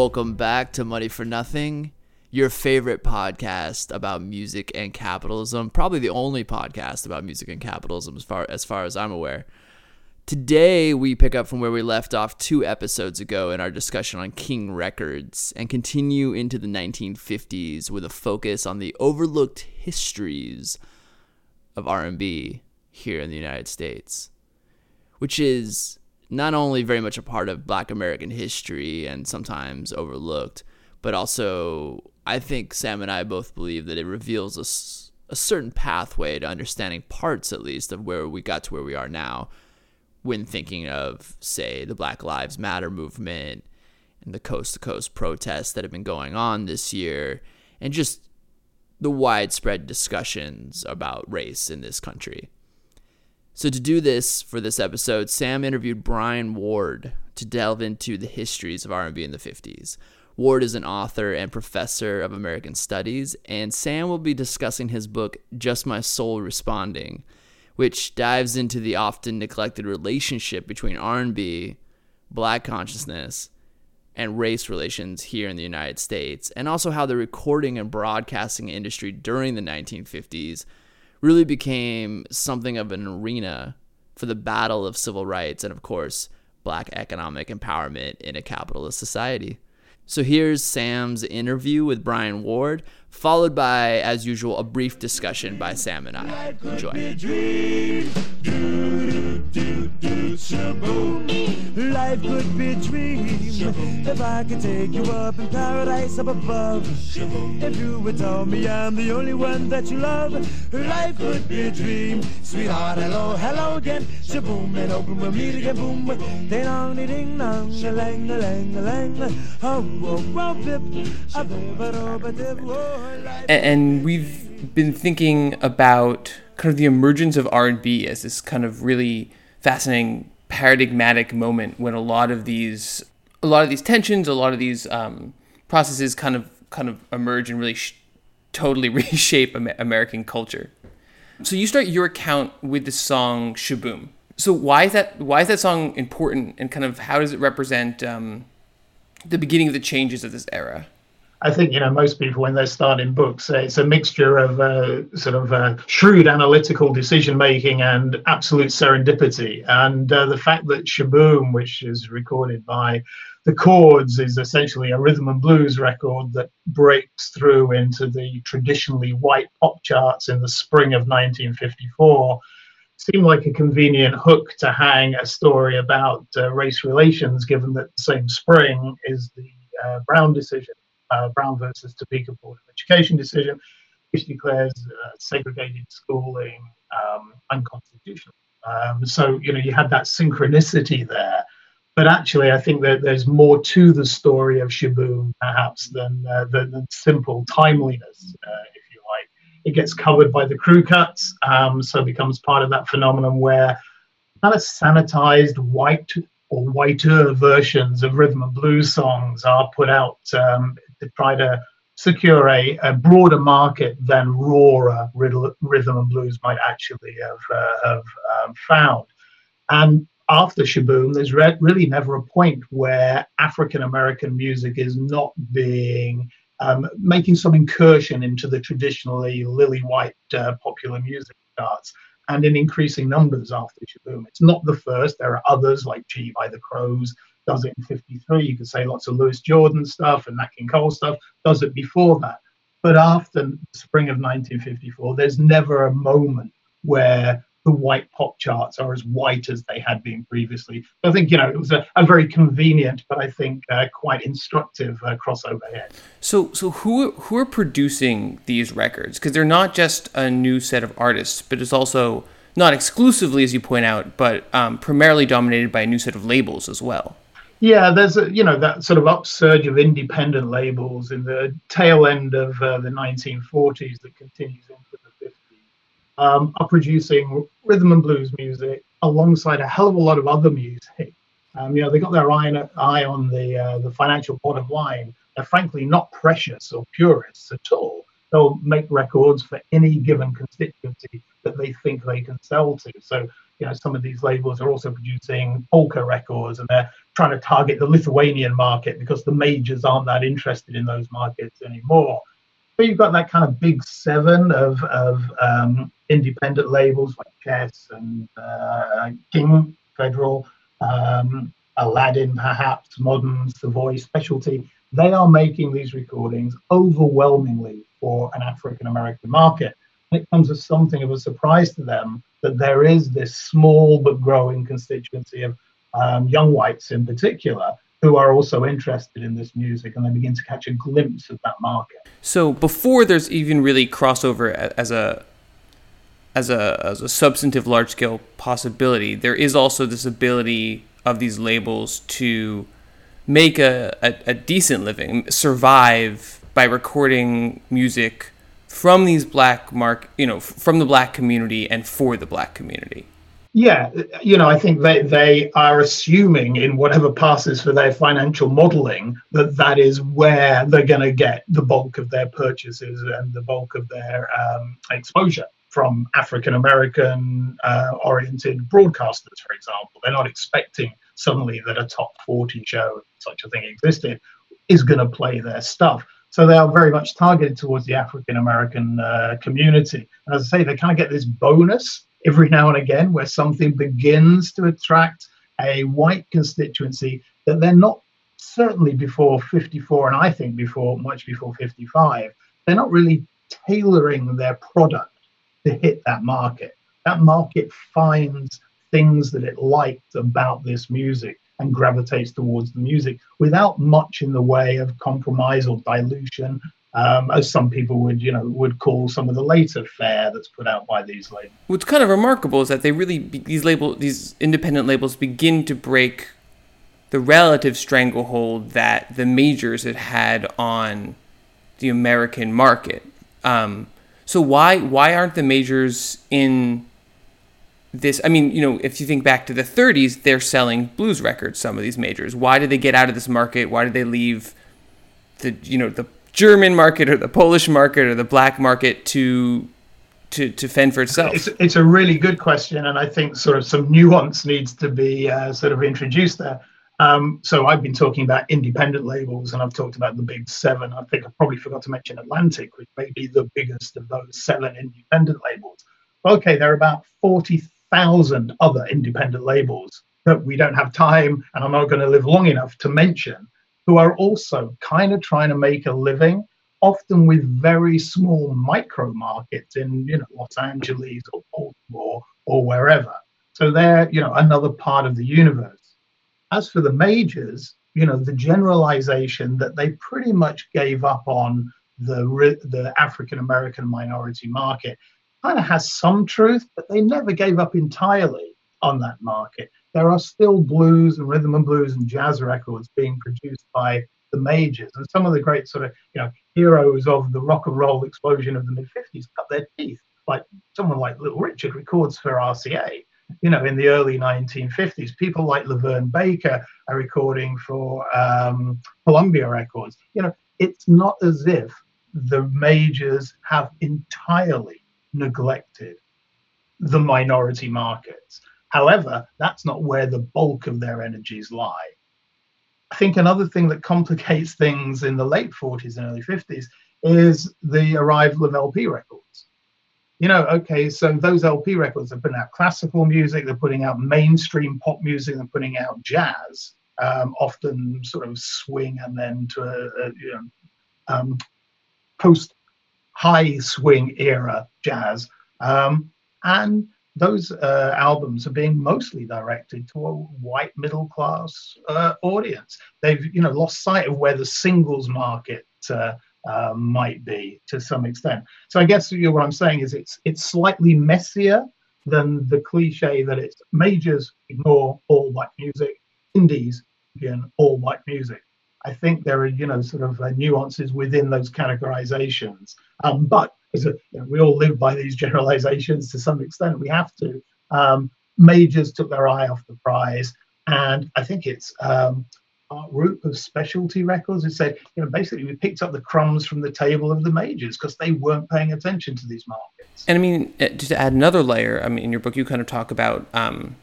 Welcome back to Money for Nothing, your favorite podcast about music and capitalism. Probably the only podcast about music and capitalism as far as far as I'm aware. Today we pick up from where we left off two episodes ago in our discussion on King Records and continue into the 1950s with a focus on the overlooked histories of R&B here in the United States, which is not only very much a part of black American history and sometimes overlooked, but also I think Sam and I both believe that it reveals a, a certain pathway to understanding parts, at least, of where we got to where we are now when thinking of, say, the Black Lives Matter movement and the coast to coast protests that have been going on this year, and just the widespread discussions about race in this country. So to do this for this episode, Sam interviewed Brian Ward to delve into the histories of R&B in the 50s. Ward is an author and professor of American Studies, and Sam will be discussing his book Just My Soul Responding, which dives into the often neglected relationship between R&B, black consciousness, and race relations here in the United States, and also how the recording and broadcasting industry during the 1950s really became something of an arena for the battle of civil rights and, of course, black economic empowerment in a capitalist society. So here's Sam's interview with Brian Ward, followed by, as usual, a brief discussion by Sam and I. Enjoy. Life could be a dream if I could take you up in paradise up above. If you would tell me I'm the only one that you love, life could be a dream. Sweetheart, hello, hello again. Shaboom and open we'll meet again. Boom, ding dong, ding dong, lang, lang, lang. Oh, oh, oh, a a dip, oh, and we've been thinking about kind of the emergence of R&B as this kind of really fascinating paradigmatic moment when a lot of these a lot of these tensions, a lot of these um, processes kind of kind of emerge and really sh- totally reshape American culture. So you start your account with the song "Sh-Boom." So why is that? Why is that song important, and kind of how does it represent um, the beginning of the changes of this era? I think you know most people when they're starting books, it's a mixture of uh, sort of uh, shrewd analytical decision making and absolute serendipity. And uh, the fact that Sh-Boom, which is recorded by the Chords, is essentially a rhythm and blues record that breaks through into the traditionally white pop charts in the spring of 1954 seemed like a convenient hook to hang a story about uh, race relations, given that the same spring is the uh, Brown decision uh, Brown versus Topeka Board of Education decision, which declares uh, segregated schooling um, unconstitutional. Um, so, you know, you had that synchronicity there. But actually, I think that there's more to the story of Sh-Boom, perhaps, than, uh, than, than, simple timeliness, uh, if you like. It gets covered by the crew cuts, um, so becomes part of that phenomenon where kind of sanitized white or whiter versions of rhythm and blues songs are put out um, to try to secure a, a broader market than rawer rhythm and blues might actually have, uh, have um, found. And after Sh-Boom, there's re- really never a point where African American music is not being um, making some incursion into the traditionally lily white uh, popular music charts and in increasing numbers after Sh-Boom. It's not the first. There are others like Gee by the Crows, does it in 53. You could say lots of Louis Jordan stuff and Nat King Cole stuff does it before that. But after the spring of 1954, there's never a moment where the white pop charts are as white as they had been previously. I think, you know, it was a, a very convenient, but I think uh, quite instructive uh, crossover here. So, so who, who are producing these records? Because they're not just a new set of artists, but it's also not exclusively, as you point out, but um, primarily dominated by a new set of labels as well. Yeah, there's a you know that sort of upsurge of independent labels in the tail end of uh, the 1940s that continues into the 50s. Um, are producing rhythm and blues music alongside a hell of a lot of other music. Um, you know, they got their eye, eye on the uh, the financial bottom line. They're frankly not precious or purists at all. They'll make records for any given constituency that they think they can sell to. So you know some of these labels are also producing polka records, and they're trying to target the Lithuanian market because the majors aren't that interested in those markets anymore. But you've got that kind of big seven of of um, independent labels like Chess and uh, King Federal, um, Aladdin, perhaps Modern, Savoy, Specialty. They are making these recordings overwhelmingly for an African American market. It comes as something of a surprise to them that there is this small but growing constituency of um, young whites in particular who are also interested in this music and they begin to catch a glimpse of that market. So before there's even really crossover as a as a as a substantive large scale possibility, there is also this ability of these labels to make a, a, a decent living, survive by recording music from these black mark, you know, from the black community and for the black community. Yeah, you know, I think they, they are assuming in whatever passes for their financial modeling that that is where they're going to get the bulk of their purchases and the bulk of their um, exposure from African American uh, oriented broadcasters, for example. They're not expecting suddenly that a top 40 show, such a thing existed, is going to play their stuff. So they are very much targeted towards the African American uh, community. And as I say, they kind of get this bonus every now and again where something begins to attract a white constituency that they're not certainly before 54 and I think before much before 55 they're not really tailoring their product to hit that market. That market finds things that it likes about this music and gravitates towards the music without much in the way of compromise or dilution, um, as some people would, you know, would call some of the later fare that's put out by these labels. What's kind of remarkable is that they really these label these independent labels begin to break the relative stranglehold that the majors had had on the American market. Um, so why why aren't the majors in this? I mean, you know, if you think back to the 30s, they're selling blues records. Some of these majors. Why did they get out of this market? Why did they leave the you know the German market or the Polish market or the black market to to, to fend for itself? It's, it's a really good question, and I think sort of some nuance needs to be uh, sort of introduced there. Um, so I've been talking about independent labels, and I've talked about the big seven. I think I probably forgot to mention Atlantic, which may be the biggest of those seven independent labels. Okay, there are about forty thousand other independent labels that we don't have time, and I'm not going to live long enough to mention, who are also kind of trying to make a living, often with very small micro markets in you know Los Angeles or Baltimore or wherever. So they're you know another part of the universe as for the majors, you know, the generalization that they pretty much gave up on the the African American minority market kind of has some truth, but they never gave up entirely on that market. There are still blues and rhythm and blues and jazz records being produced by the majors, and some of the great sort of you know heroes of the rock and roll explosion of the mid '50s cut their teeth. Like someone like Little Richard records for RCA, you know, in the early 1950s. People like LaVern Baker are recording for um, Columbia Records. You know, it's not as if the majors have entirely neglected the minority markets. However, that's not where the bulk of their energies lie. I think another thing that complicates things in the late 40s and early 50s is the arrival of LP records you know, okay, so those LP records are putting out classical music, they're putting out mainstream pop music, they're putting out jazz, um, often sort of swing and then to a, a you know, um, post high swing era jazz. Um, and those uh, albums are being mostly directed to a white middle class uh, audience. They've you know lost sight of where the singles market uh, uh, might be to some extent. So I guess you know, what I'm saying is it's it's slightly messier than the cliche that it's majors ignore all white music, indies again all white music. I think there are you know sort of uh, nuances within those categorizations, um, but a, you know, we all live by these generalizations to some extent. We have to. Um, majors took their eye off the prize, and I think it's um, Rupe of specialty records. It said, you know, basically we picked up the crumbs from the table of the majors because they weren't paying attention to these markets. And I mean, uh, just to add another layer, I mean, in your book, you kind of talk about, um,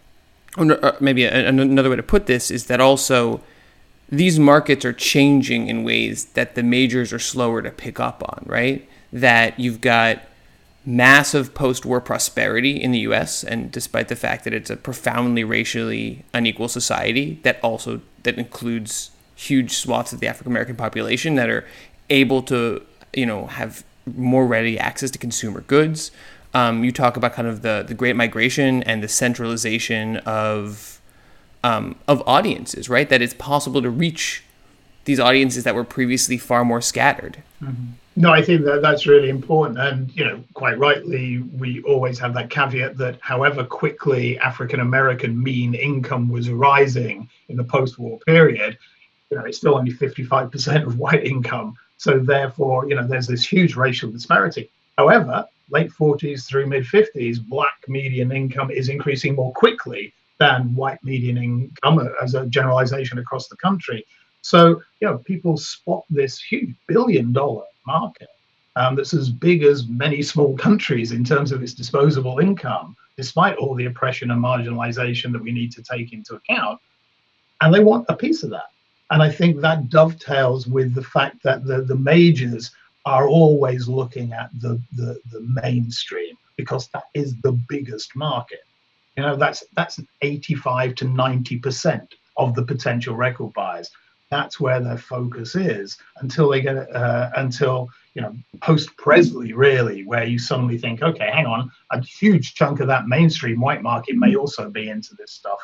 or maybe another way to put this is that also these markets are changing in ways that the majors are slower to pick up on, right? That you've got massive post-war prosperity in the US and despite the fact that it's a profoundly racially unequal society that also that includes huge swaths of the African American population that are able to, you know, have more ready access to consumer goods. Um, you talk about kind of the, the great migration and the centralization of um, of audiences, right? That it's possible to reach these audiences that were previously far more scattered. Mm-hmm. No, I think that that's really important. And, you know, quite rightly, we always have that caveat that however quickly African American mean income was rising in the post war period, you know, it's still only 55% of white income. So therefore, you know, there's this huge racial disparity. However, late 40s through mid 50s, black median income is increasing more quickly than white median income as a generalization across the country. So, you know, people spot this huge billion dollar market um, that's as big as many small countries in terms of its disposable income, despite all the oppression and marginalization that we need to take into account. And they want a piece of that. And I think that dovetails with the fact that the, the majors are always looking at the, the, the mainstream because that is the biggest market. You know, that's that's 85 to 90% of the potential record buyers that's where their focus is until they get uh, until you know post Presley really, where you suddenly think, okay, hang on, a huge chunk of that mainstream white market may also be into this stuff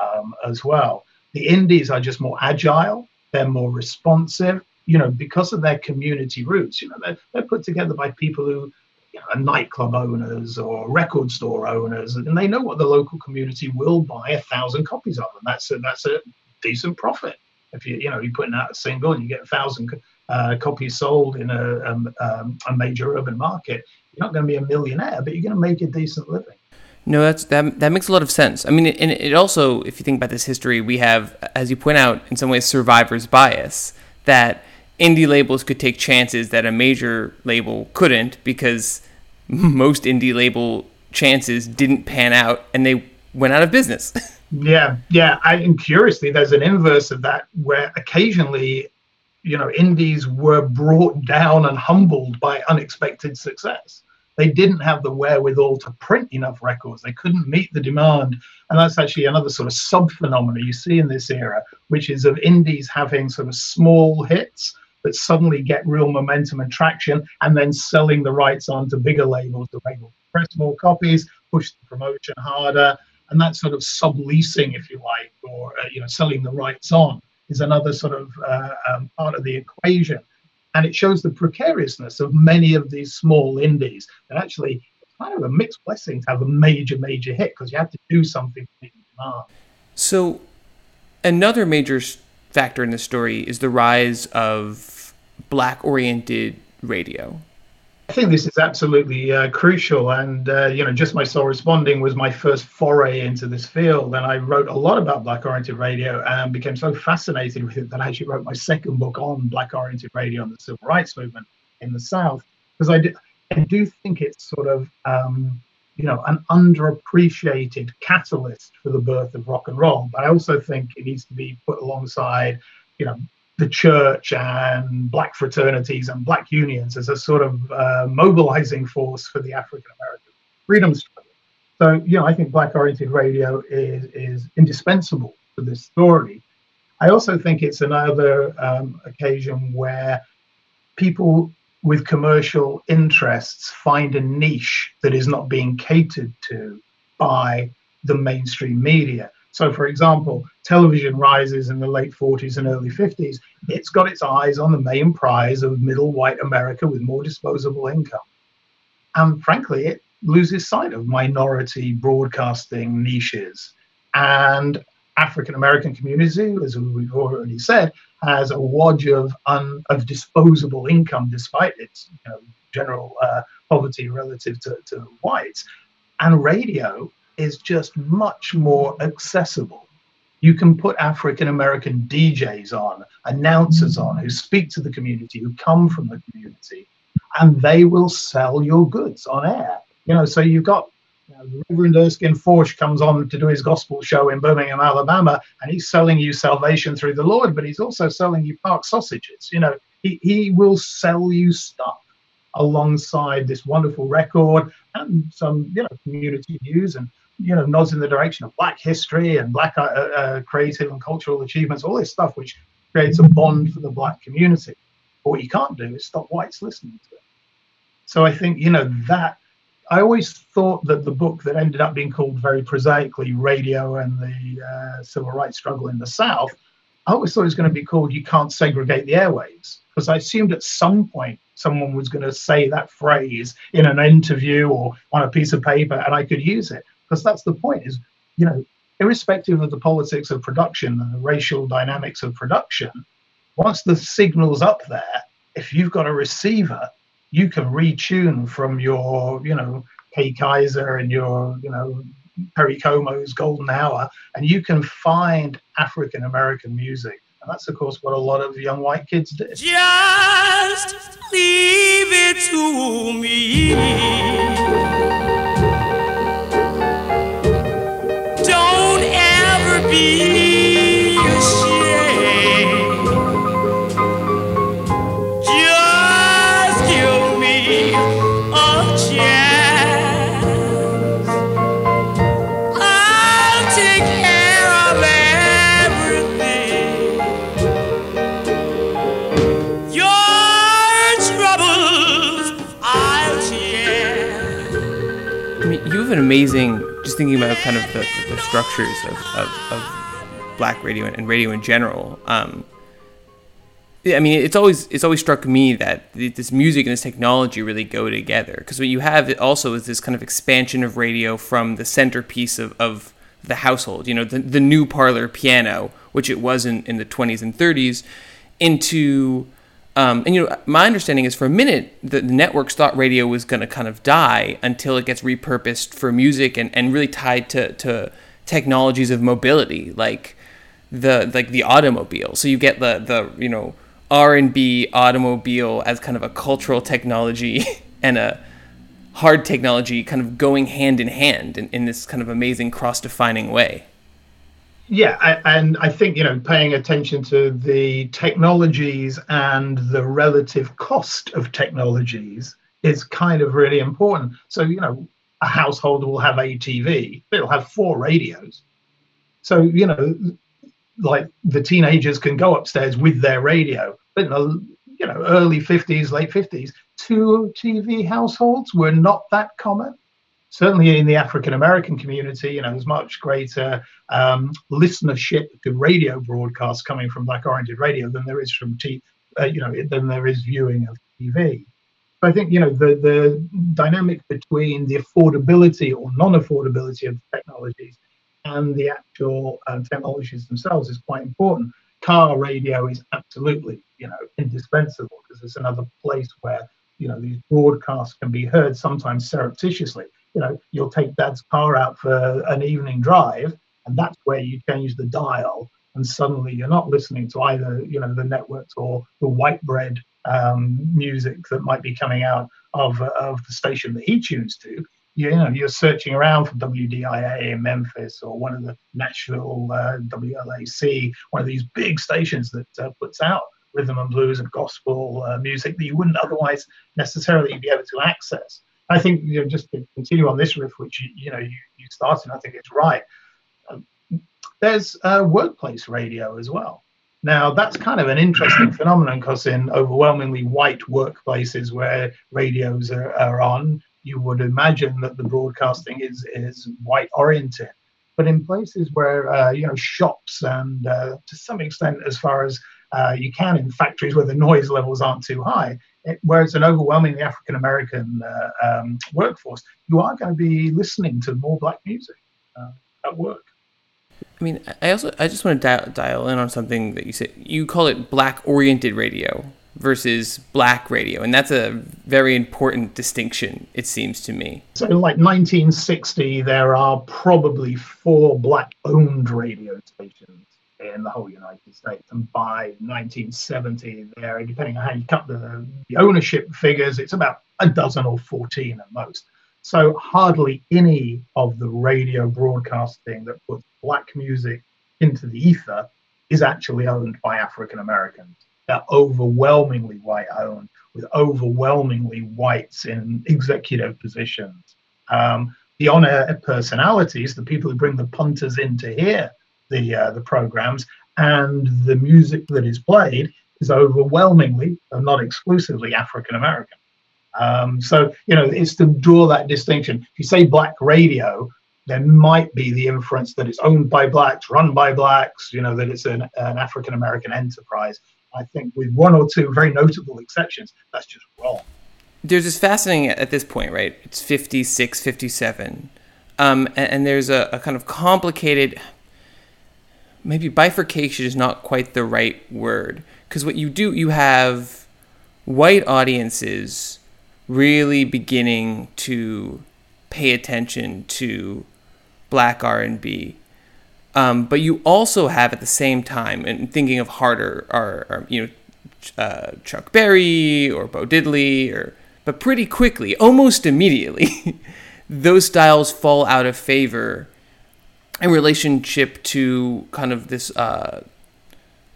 um, as well. The indies are just more agile, they're more responsive, you know, because of their community roots. You know, they're, they're put together by people who you know, nightclub owners or record store owners, and they know what the local community will buy a thousand copies of, and that's a, that's a decent profit if you you know you're putting out a single and you get a thousand uh, copies sold in a, um, um, a major urban market, you're not going to be a millionaire, but you're going to make a decent living. No, that's that. That makes a lot of sense. I mean, and it also, if you think about this history, we have, as you point out, in some ways, survivor's bias that indie labels could take chances that a major label couldn't because most indie label chances didn't pan out and they went out of business. Yeah, yeah. I, and curiously, there's an inverse of that where occasionally, you know, indies were brought down and humbled by unexpected success. They didn't have the wherewithal to print enough records. They couldn't meet the demand. And that's actually another sort of sub phenomenon you see in this era, which is of indies having sort of small hits that suddenly get real momentum and traction and then selling the rights on to bigger labels to press more copies, push the promotion harder, and that sort of subleasing, if you like, or uh, you know, selling the rights on is another sort of uh, um, part of the equation. And it shows the precariousness of many of these small indies. And actually, it's kind of a mixed blessing to have a major, major hit because you have to do something. So, another major factor in the story is the rise of black-oriented radio. I think this is absolutely uh, crucial, and uh, you know, just my soul responding was my first foray into this field, and I wrote a lot about black-oriented radio and became so fascinated with it that I actually wrote my second book on black-oriented radio and the civil rights movement in the South, because I do, I do think it's sort of um, you know an underappreciated catalyst for the birth of rock and roll, but I also think it needs to be put alongside you know the church and black fraternities and black unions as a sort of uh, mobilizing force for the African American freedom struggle. So, you know, I think black oriented radio is, is indispensable for this story. I also think it's another um, occasion where people with commercial interests find a niche that is not being catered to by the mainstream media. So, for example, television rises in the late 40s and early 50s. It's got its eyes on the main prize of middle white America with more disposable income. And frankly, it loses sight of minority broadcasting niches. And African American community, as we've already said, has a wodge of un, of disposable income despite its you know, general uh, poverty relative to, to whites. And radio is just much more accessible. You can put African American DJs on, announcers on, who speak to the community, who come from the community, and they will sell your goods on air. You know, so you've got you know, Reverend Erskine Faush comes on to do his gospel show in Birmingham, Alabama, and he's selling you salvation through the Lord, but he's also selling you park sausages. You know, he, he will sell you stuff alongside this wonderful record and some, you know, community news and, you know, nods in the direction of black history and black uh, uh, creative and cultural achievements, all this stuff which creates a bond for the black community. But what you can't do is stop whites listening to it. So I think, you know, that I always thought that the book that ended up being called very prosaically Radio and the uh, Civil Rights Struggle in the South, I always thought it was going to be called You Can't Segregate the Airwaves. Because I assumed at some point someone was going to say that phrase in an interview or on a piece of paper and I could use it. Because that's the point is, you know, irrespective of the politics of production and the racial dynamics of production, once the signal's up there, if you've got a receiver you can retune from your, you know, Kay Kyser and your, you know, Perry Como's Golden Hour, and you can find African American music. And that's, of course, what a lot of young white kids did. Just leave it to me. I mean, you have an amazing, just thinking about kind of the, the structures of, of, of black radio and radio in general. Um, I mean, it's always it's always struck me that this music and this technology really go together because what you have also is this kind of expansion of radio from the centerpiece of, of the household, you know, the, the new parlor piano, which it was in, in the 20s and 30s, into um, and you know, my understanding is for a minute the networks thought radio was going to kind of die until it gets repurposed for music and, and really tied to, to technologies of mobility, like the like the automobile. So you get the the you know R and B automobile as kind of a cultural technology and a hard technology kind of going hand in hand in, in this kind of amazing cross-defining way. Yeah, I, and I think you know paying attention to the technologies and the relative cost of technologies is kind of really important. So you know, a household will have a TV, it'll have four radios. So you know, like the teenagers can go upstairs with their radio, but in the you know early 50s, late 50s, two TV households were not that common certainly in the African American community, you know, there's much greater um, listenership to radio broadcasts coming from black-oriented radio than there is from t, uh, you know, than there is viewing of TV. But I think you know the the dynamic between the affordability or non-affordability of technologies and the actual uh, technologies themselves is quite important. Car radio is absolutely you know indispensable because it's another place where you know these broadcasts can be heard sometimes surreptitiously you know, you'll take dad's car out for an evening drive, and that's where you change the dial, and suddenly you're not listening to either, you know, the networks or the white bread um, music that might be coming out of of the station that he tunes to. You, know, you're searching around for WDIA in Memphis or one of the Nashville uh, WLAC, one of these big stations that uh, puts out rhythm and blues and gospel uh, music that you wouldn't otherwise necessarily be able to access. I think you know just to continue on this riff, which you, you know you, you started, I think it's right. Um, there's uh, workplace radio as well. Now that's kind of an interesting phenomenon because in overwhelmingly white workplaces where radios are, are on, you would imagine that the broadcasting is is white oriented. But in places where uh, you know shops and uh, to some extent, as far as uh, you can in factories where the noise levels aren't too high, where it's an overwhelmingly African American uh, um, workforce, you are going to be listening to more black music uh, at work. I mean, I also I just want to dial, dial in on something that you said. You call it black oriented radio, versus black radio. And that's a very important distinction, it seems to me. So, like 1960, there are probably four black owned radio stations in the whole United States. And by 1970, there, depending on how you cut the, the ownership figures, it's about a dozen or 14 at most. So, hardly any of the radio broadcasting that puts black music into the ether is actually owned by African Americans. They're overwhelmingly white owned, with overwhelmingly whites in executive positions. Um, the on-air personalities, the people who bring the punters in to hear the uh, the programs, and the music that is played is overwhelmingly, and not exclusively, African American. Um, so you know, it's to draw that distinction. If you say black radio, there might be the inference that it's owned by blacks, run by blacks, you know, that it's an, an African American enterprise. I think, with one or two very notable exceptions, that's just wrong. There's this fascinating at this point, right? It's 56, 57. Um, and, and, there's a, a kind of complicated, maybe bifurcation is not quite the right word. Because what you do, you have white audiences really beginning to pay attention to black R&B. Um, but you also have at the same time, and thinking of harder, are you know uh, Chuck Berry or Bo Diddley, or but pretty quickly, almost immediately, those styles fall out of favor in relationship to kind of this uh,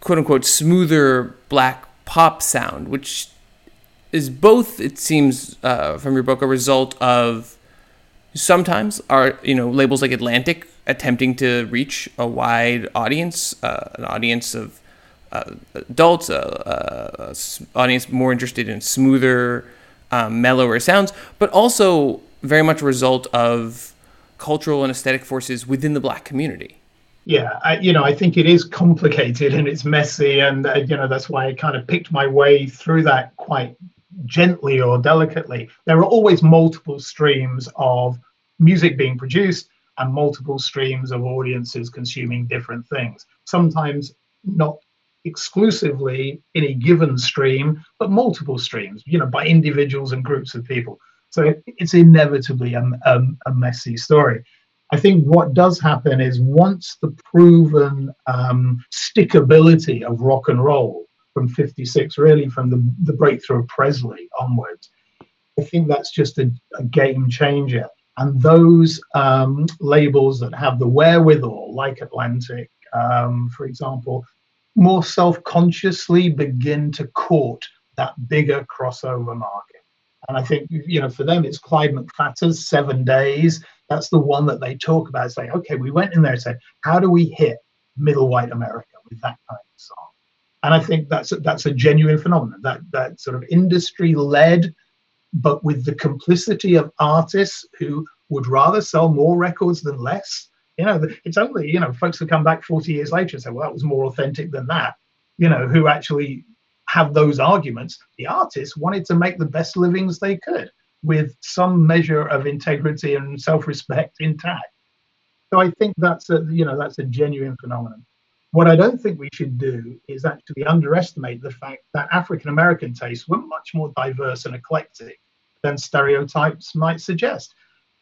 quote unquote smoother black pop sound, which is both, it seems uh, from your book, a result of sometimes are you know labels like Atlantic attempting to reach a wide audience, uh, an audience of uh, adults, uh, uh audience more interested in smoother, um, mellower sounds, but also very much a result of cultural and aesthetic forces within the black community. Yeah, I, you know, I think it is complicated and it's messy, and uh, you know that's why I kind of picked my way through that quite gently or delicately. There are always multiple streams of music being produced and multiple streams of audiences consuming different things. Sometimes not exclusively in a given stream, but multiple streams, you know, by individuals and groups of people. So it's inevitably a, a, a messy story. I think what does happen is once the proven um, stickability of rock and roll from 56, really from the, the breakthrough of Presley onwards. I think that's just a, a game changer. And those um, labels that have the wherewithal, like Atlantic, um, for example, more self consciously begin to court that bigger crossover market. And I think, you know, for them, it's Clyde McPhatter's Seven Days. That's the one that they talk about, It's like, okay, we went in there and said, how do we hit middle white America with that kind of song? and I think that's a, that's a genuine phenomenon. That that sort of industry led, but with the complicity of artists who would rather sell more records than less. You know, it's only you know folks who come back 40 years later and say, well, that was more authentic than that. You know, who actually have those arguments. The artists wanted to make the best livings they could with some measure of integrity and self-respect intact. So I think that's a you know that's a genuine phenomenon. What I don't think we should do is actually underestimate the fact that African American tastes were much more diverse and eclectic than stereotypes might suggest.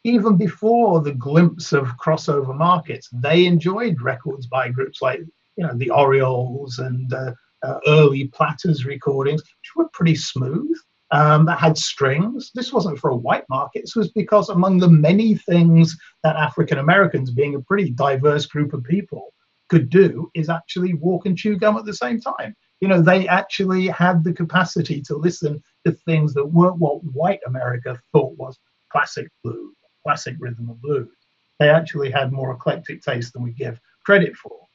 Even before the glimpse of crossover markets, they enjoyed records by groups like, you know, the Orioles and uh, uh, early Platters recordings, which were pretty smooth. Um, that had strings. This wasn't for a white market. This was because among the many things that African Americans, being a pretty diverse group of people, could do is actually walk and chew gum at the same time. You know, they actually had the capacity to listen to things that weren't what white America thought was classic blues, classic rhythm and blues. They actually had more eclectic taste than we give credit for.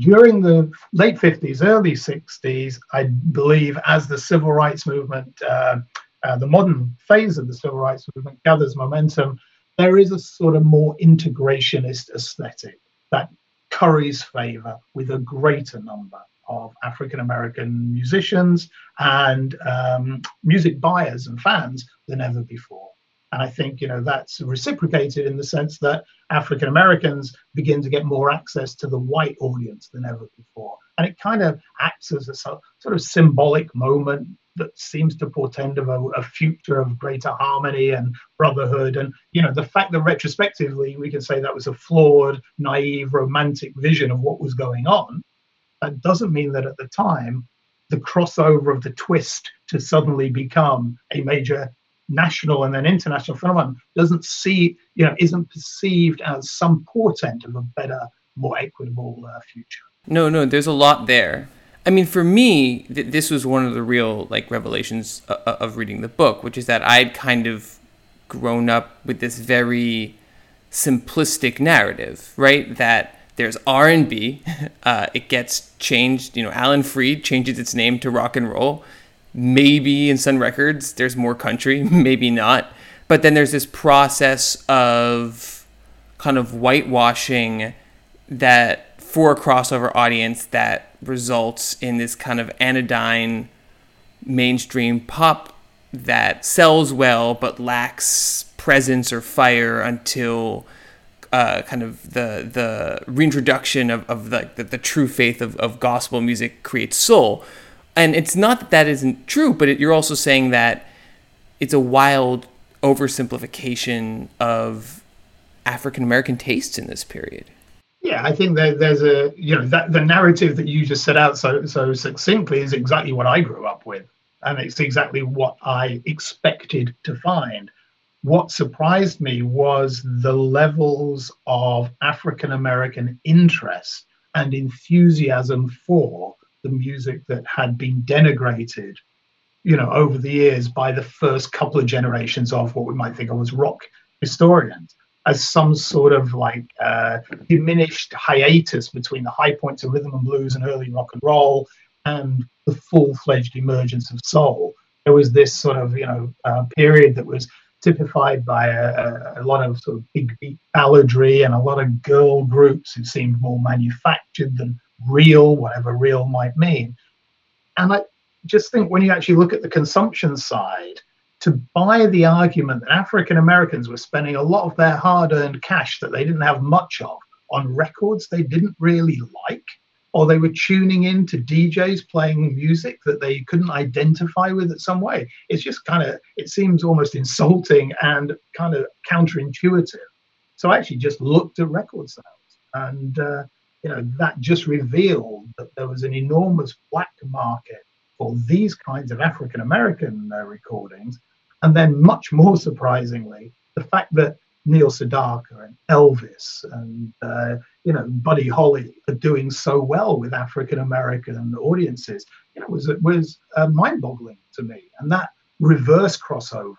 During the late 50s, early 60s, I believe, as the civil rights movement, uh, uh, the modern phase of the civil rights movement gathers momentum, there is a sort of more integrationist aesthetic that curries favor with a greater number of African American musicians and um, music buyers and fans than ever before. And I think, you know, that's reciprocated in the sense that African Americans begin to get more access to the white audience than ever before. And it kind of acts as a sort of symbolic moment that seems to portend of a, a, future of greater harmony and brotherhood. And, you know, the fact that retrospectively we can say that was a flawed, naive, romantic vision of what was going on, that doesn't mean that at the time the crossover of the twist to suddenly become a major national and then international phenomenon doesn't see, you know, isn't perceived as some portent of a better, more equitable uh, future. No, no, there's a lot there. I mean, for me, th- this was one of the real like revelations of, uh, uh, of reading the book, which is that I'd kind of grown up with this very simplistic narrative, right? That there's R and B, uh, it gets changed. You know, Alan Freed changes its name to rock and roll. Maybe in Sun Records there's more country, maybe not. But then there's this process of kind of whitewashing that for a crossover audience that results in this kind of anodyne mainstream pop that sells well but lacks presence or fire until uh, kind of the the reintroduction of, of the, the, the true faith of, of gospel music creates soul and it's not that that isn't true, but it, you're also saying that it's a wild oversimplification of African American tastes in this period. Yeah, I think that there's a you know that the narrative that you just set out so so succinctly is exactly what I grew up with, and it's exactly what I expected to find. What surprised me was the levels of African American interest and enthusiasm for the music that had been denigrated, you know, over the years by the first couple of generations of what we might think of as rock historians as some sort of like uh, diminished hiatus between the high points of rhythm and blues and early rock and roll and the full-fledged emergence of soul. There was this sort of you know uh, period that was typified by a, a, lot of sort of big beat balladry and a lot of girl groups who seemed more manufactured than real, whatever real might mean. And I just think when you actually look at the consumption side, to buy the argument that African Americans were spending a lot of their hard earned cash that they didn't have much of on records they didn't really like, or they were tuning in to DJs playing music that they couldn't identify with in some way. It's just kind of, it seems almost insulting and kind of counterintuitive. So I actually just looked at record sales and uh, you know, that just revealed that there was an enormous black market for these kinds of African American uh, recordings. And then, much more surprisingly, the fact that Neil Sedaka and Elvis and uh, you know Buddy Holly are doing so well with African American audiences, you know, was was uh, mind-boggling to me. And that reverse crossover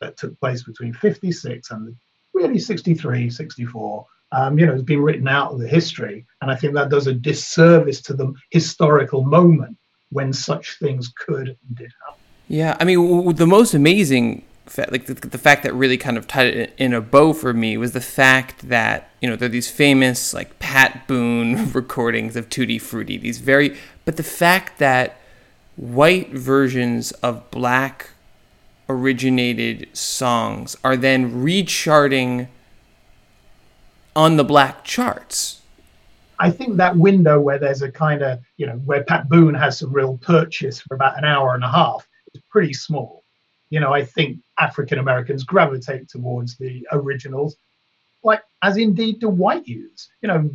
that took place between 56 and really 63, 64 um, you know, has been written out of the history. And I think that does a disservice to the historical moment when such things could and did happen. Yeah, I mean, the most amazing, fact, like the, the fact that really kind of tied it in a bow for me was the fact that you know there are these famous like Pat Boone recordings of Tutti Frutti, these very, but the fact that white versions of black originated songs are then recharting on the black charts. I think that window where there's a kind of, you know, where Pat Boone has some real purchase for about an hour and a half is pretty small. You know, I think African Americans gravitate towards the originals, like as indeed do white youths. You know,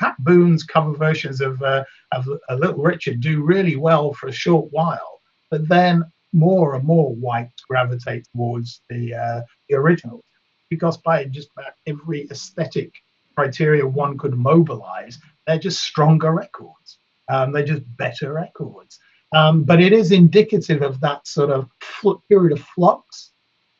Pat Boone's cover versions of, uh, of a Little Richard do really well for a short while, but then more and more whites gravitate towards the uh, the originals because by just about every aesthetic criteria one could mobilize, they're just stronger records. Um, they're just better records. Um, but it is indicative of that sort of period of flux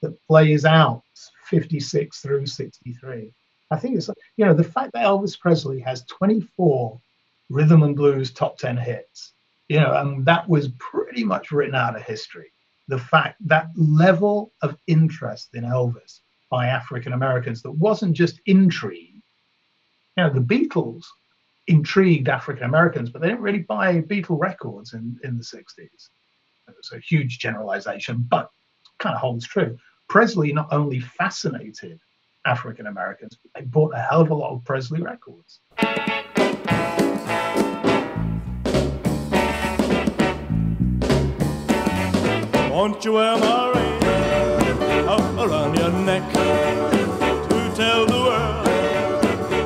that plays out 56 through 63. I think it's, you know, the fact that Elvis Presley has 24 rhythm and blues top 10 hits, you know, and that was pretty much written out of history. The fact that level of interest in Elvis by African Americans that wasn't just intrigue. You know, the Beatles intrigued African Americans, but they didn't really buy Beatle records in, in the 60s. It's a huge generalization, but kind of holds true. Presley not only fascinated African Americans, but they bought a hell of a lot of Presley records. Won't you around your neck to tell the world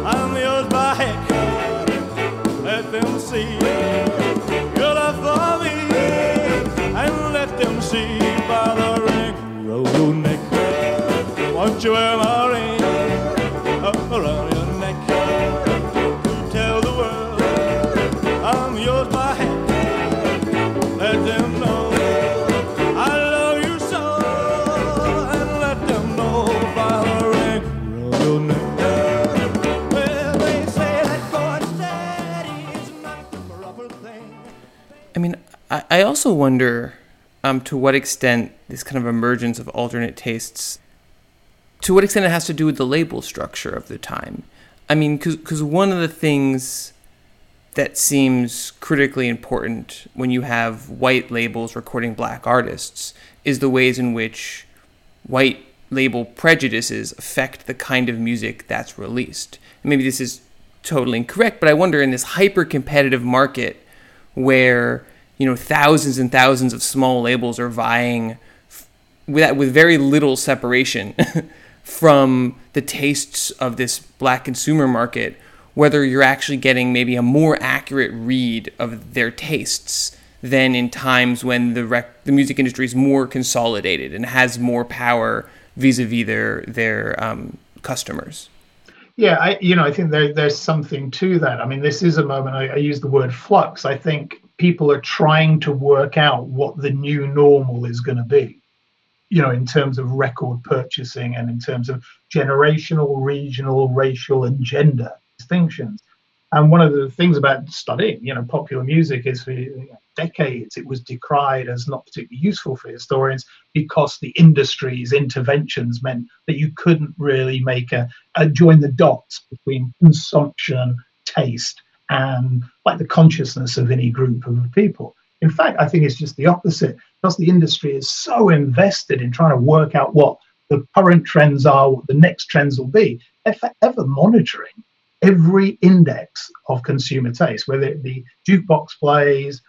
I'm yours by heck? Let them see your love for me and let them see by the ring around your neck. Won't you wear I, also wonder um, to what extent this kind of emergence of alternate tastes, to what extent it has to do with the label structure of the time. I mean, because one of the things that seems critically important when you have white labels recording black artists is the ways in which white label prejudices affect the kind of music that's released. And maybe this is totally incorrect, but I wonder in this hyper competitive market where you know thousands and thousands of small labels are vying f- with with very little separation from the tastes of this black consumer market whether you're actually getting maybe a more accurate read of their tastes than in times when the rec- the music industry is more consolidated and has more power vis-a-vis their their um, customers. Yeah, I, you know, I think there, there's something to that. I mean, this is a moment. I, I use the word flux. I think people are trying to work out what the new normal is going to be. You know, in terms of record purchasing and in terms of generational, regional, racial, and gender distinctions. And one of the things about studying, you know, popular music is for decades it was decried as not particularly useful for historians because the industry's interventions meant that you couldn't really make a, a join the dots between consumption, taste, and like the consciousness of any group of people. In fact, I think it's just the opposite because the industry is so invested in trying to work out what the current trends are, what the next trends will be. They're forever monitoring every index of consumer taste, whether it be jukebox plays,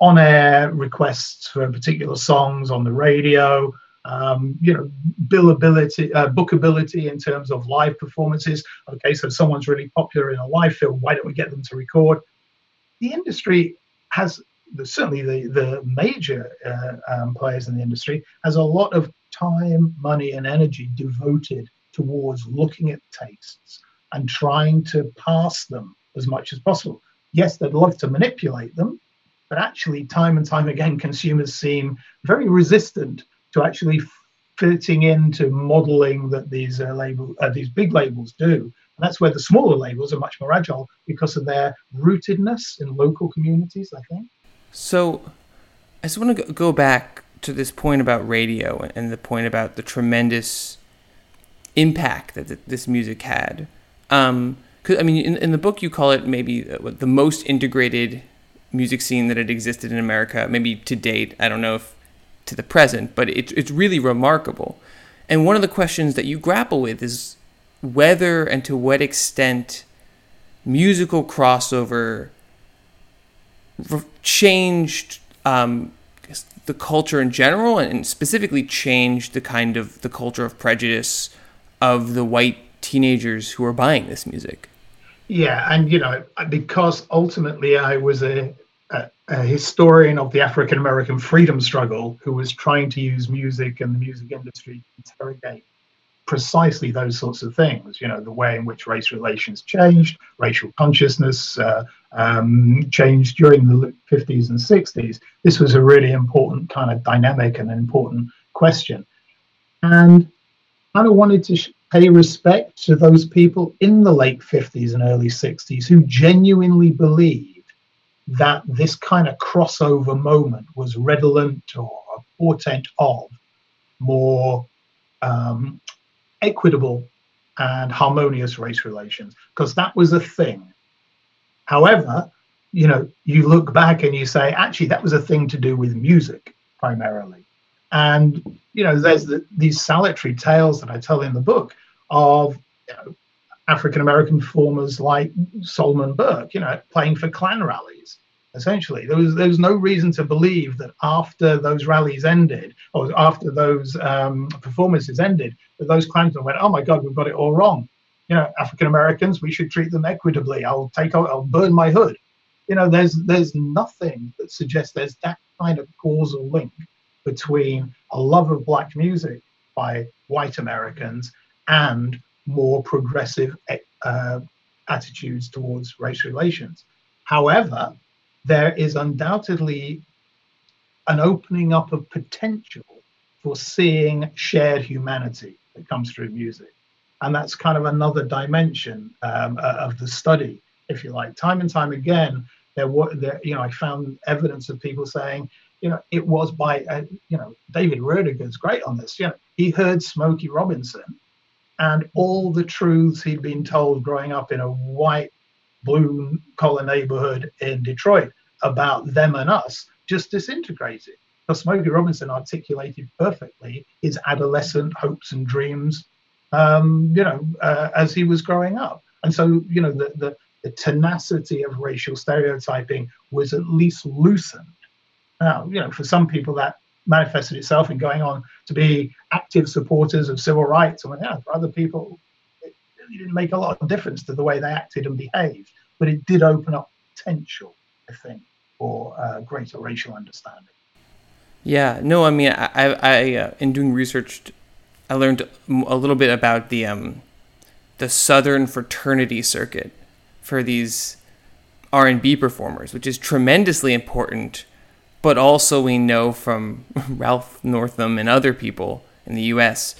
on air requests for particular songs on the radio, um, you know, billability, uh, bookability in terms of live performances. Okay, so someone's really popular in a live film, why don't we get them to record? The industry has certainly the the major uh, um, players in the industry has a lot of time, money, and energy devoted towards looking at tastes and trying to pass them as much as possible. Yes, they'd love to manipulate them, but actually, time and time again, consumers seem very resistant to actually fitting into modeling that these uh, label uh, these big labels do. And that's where the smaller labels are much more agile because of their rootedness in local communities. I think. So, I just want to go back to this point about radio and the point about the tremendous impact that this music had. Um, cause, I mean, in, in the book, you call it maybe the most integrated music scene that had existed in America, maybe to date. I don't know if to the present, but it, it's really remarkable. And one of the questions that you grapple with is whether and to what extent musical crossover changed um, the culture in general and specifically changed the kind of the culture of prejudice of the white teenagers who are buying this music. Yeah, and you know, because ultimately I was a, a, historian of the African American freedom struggle who was trying to use music and the music industry to interrogate precisely those sorts of things. You know, the way in which race relations changed, racial consciousness uh, um, changed during the 50s and 60s. This was a really important kind of dynamic and an important question. And of wanted to pay respect to those people in the late 50s and early 60s who genuinely believed that this kind of crossover moment was redolent or a portent of more um, equitable and harmonious race relations, because that was a thing. However, you know, you look back and you say, actually, that was a thing to do with music primarily. And you know, there's the, these salutary tales that I tell in the book of you know, African American performers like Solomon Burke, you know, playing for Klan rallies. Essentially, there was there was no reason to believe that after those rallies ended, or after those um, performances ended, that those Klansmen went, "Oh my God, we've got it all wrong." You know, African Americans, we should treat them equitably. I'll take I'll burn my hood. You know, there's there's nothing that suggests there's that kind of causal link between a love of black music by white Americans and more progressive uh, attitudes towards race relations. However, there is undoubtedly an opening up of potential for seeing shared humanity that comes through music. And that's kind of another dimension um, of the study, if you like. Time and time again, there were, there, you know, I found evidence of people saying, you know, it was by, uh, you know, David Roediger's great on this. You know, he heard Smokey Robinson and all the truths he'd been told growing up in a white blue collar neighborhood in Detroit about them and us just disintegrated. Because Smokey Robinson articulated perfectly his adolescent hopes and dreams, um, you know, uh, as he was growing up. And so, you know, the, the, the tenacity of racial stereotyping was at least loosened. Now, you know, for some people that manifested itself in going on to be active supporters of civil rights. And yeah, for other people, it really didn't make a lot of difference to the way they acted and behaved, but it did open up potential, I think, for uh, greater racial understanding. Yeah, no, I mean, I, I, uh, in doing research, I learned a little bit about the um, the Southern fraternity circuit for these R and B performers, which is tremendously important but also we know from Ralph Northam and other people in the U.S.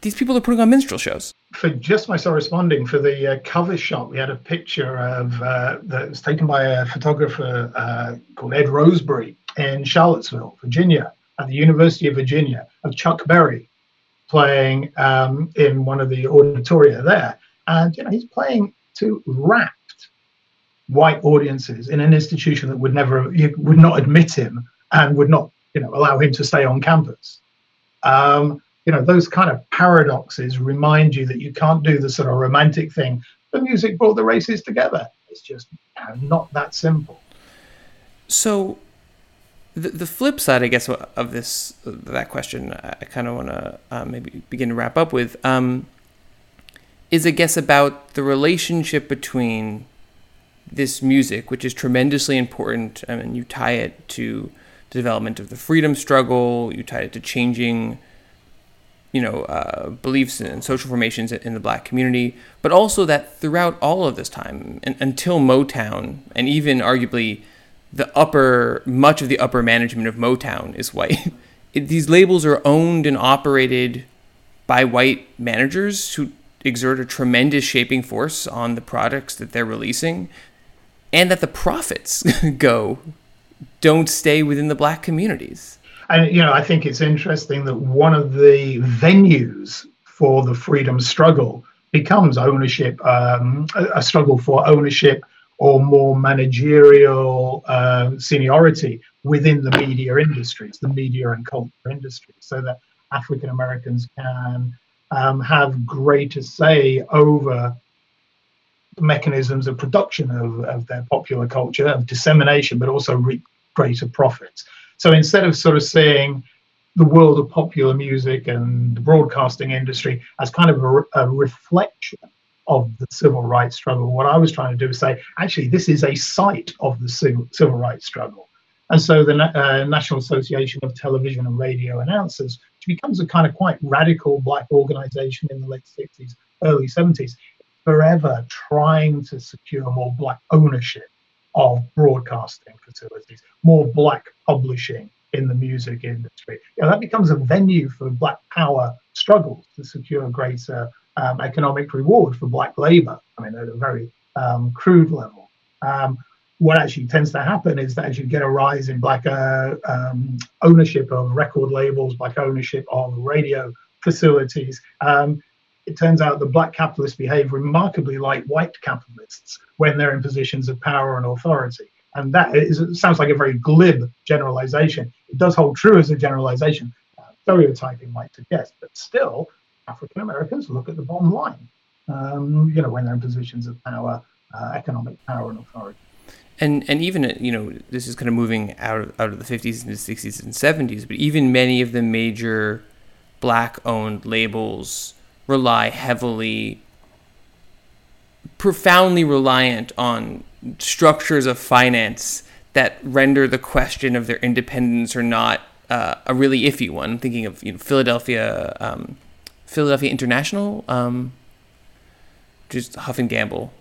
These people are putting on minstrel shows. For just myself responding for the uh, cover shot, we had a picture of uh, that was taken by a photographer uh, called Ed Roseberry in Charlottesville, Virginia, at the University of Virginia, of Chuck Berry playing um, in one of the auditoria there, and you know he's playing to rap white audiences in an institution that would never would not admit him and would not you know allow him to stay on campus. Um, you know those kind of paradoxes remind you that you can't do the sort of romantic thing. The music brought the races together. It's just you know, not that simple. So the, the flip side i guess of this that question i kind of want to uh, maybe begin to wrap up with um, is i guess about the relationship between this music, which is tremendously important. I mean, you tie it to the development of the freedom struggle. You tie it to changing, you know, uh, beliefs and social formations in the black community. But also that throughout all of this time, and, until Motown, and even arguably the upper, much of the upper management of Motown is white. it, these labels are owned and operated by white managers who exert a tremendous shaping force on the products that they're releasing and that the profits go don't stay within the black communities. And you know, I think it's interesting that one of the venues for the freedom struggle becomes ownership, um, a struggle for ownership or more managerial uh, seniority within the media industries, the media and culture industries, so that African Americans can um, have greater say over mechanisms of production of, of their popular culture, of dissemination, but also reap greater profits. So instead of sort of seeing the world of popular music and the broadcasting industry as kind of a, a reflection of the civil rights struggle, what I was trying to do is say, actually, this is a site of the civil, civil rights struggle. And so the uh, National Association of Television and Radio Announcers, which becomes a kind of quite radical black organization in the late 60s, early 70s, forever trying to secure more black ownership of broadcasting facilities, more black publishing in the music industry. You know, that becomes a venue for black power struggles to secure greater um, economic reward for black labor. I mean, at a very um, crude level. Um, what actually tends to happen is that as you get a rise in black uh, um, ownership of record labels, black ownership of radio facilities, um, it turns out that black capitalists behave remarkably like white capitalists when they're in positions of power and authority. And that is, sounds like a very glib generalization. It does hold true as a generalization. Uh, stereotyping might suggest. But still, African Americans look at the bottom line, um, you know, when they're in positions of power, uh, economic power, and authority. and and even uh, you know this is kind of moving out of, out of the 50s into 60s and 70s but even many of the major black owned labels rely heavily profoundly reliant on structures of finance that render the question of their independence or not uh, a really iffy one. I'm thinking of you know Philadelphia um, Philadelphia International um, just Huff and Gamble.